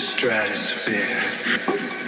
stratosphere.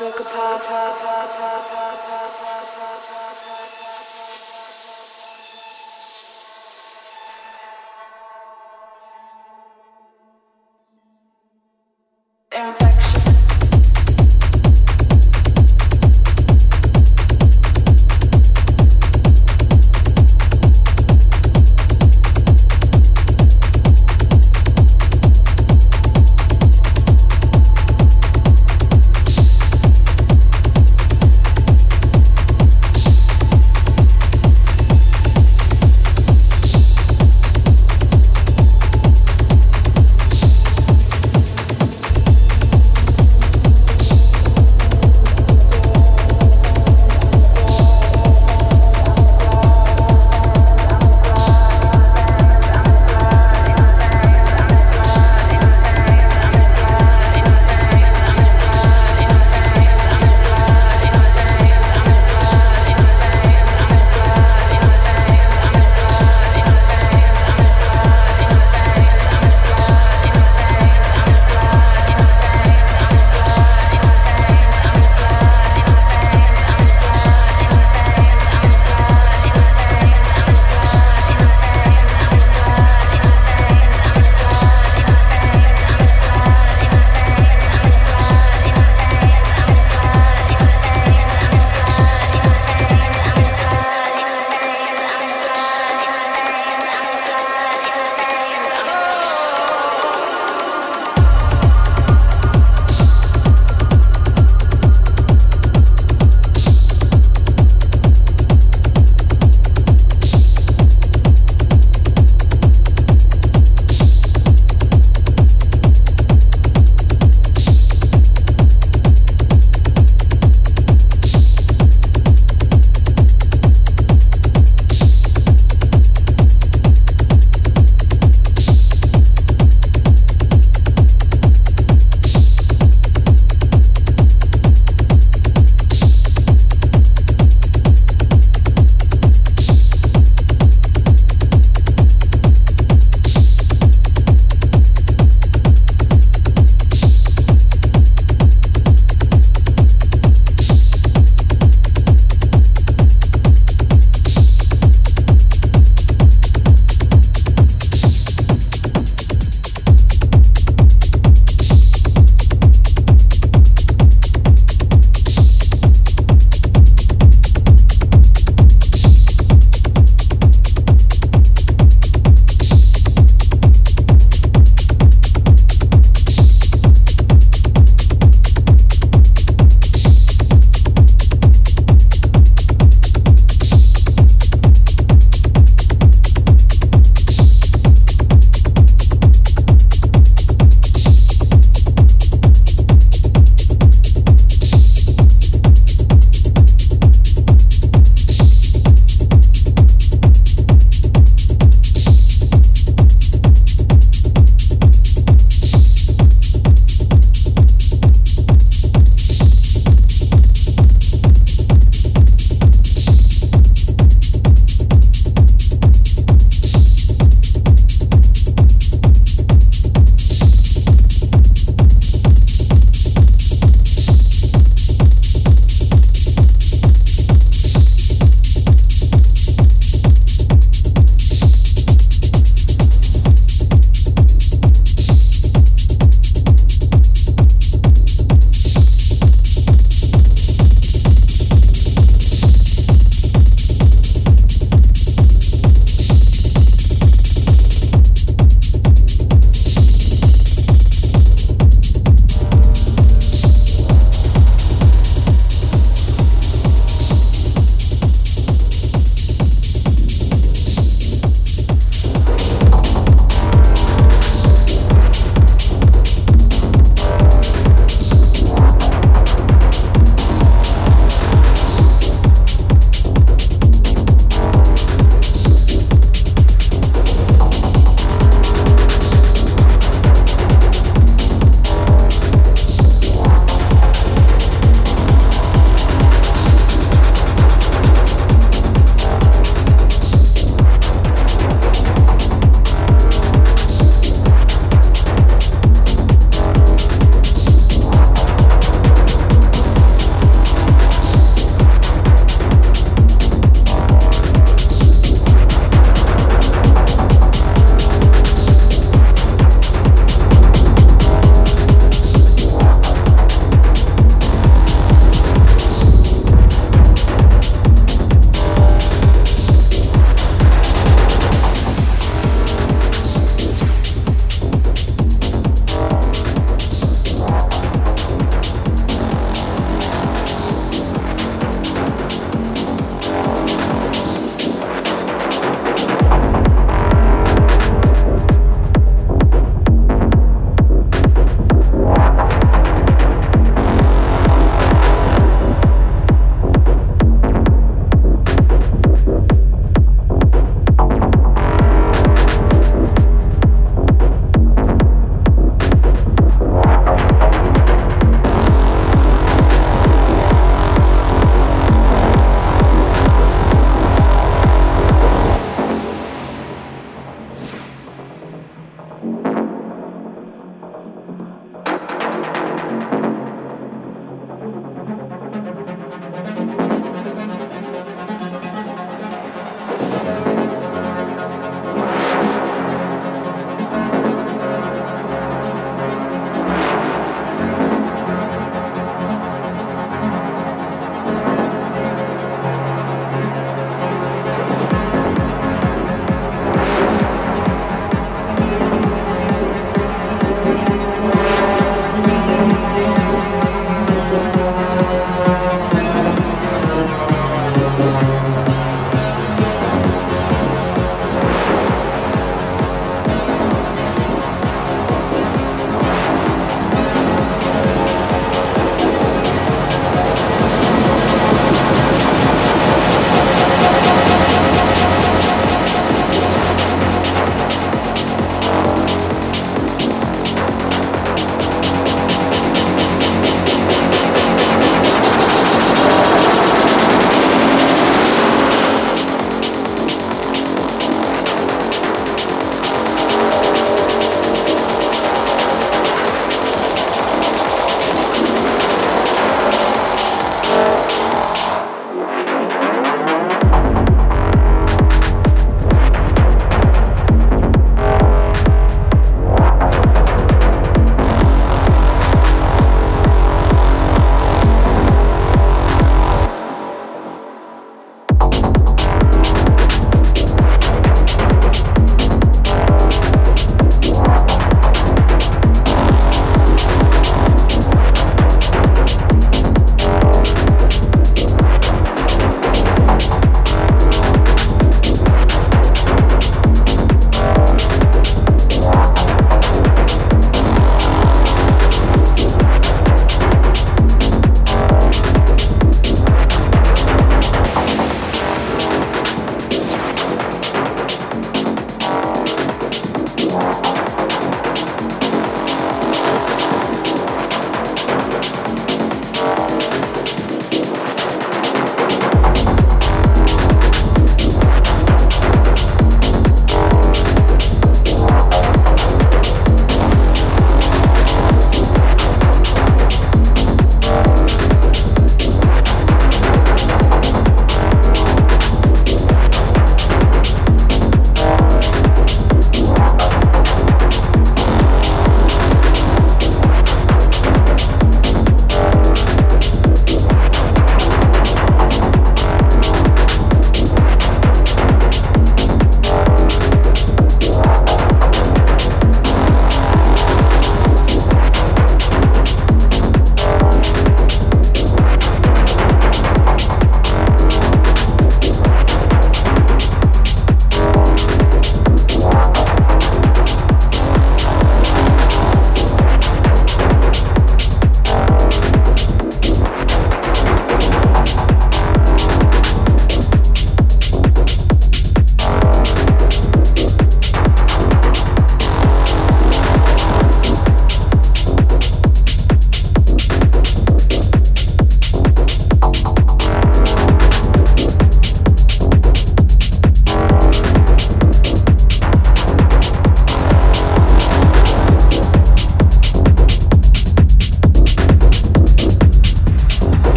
Took a pop, Infection.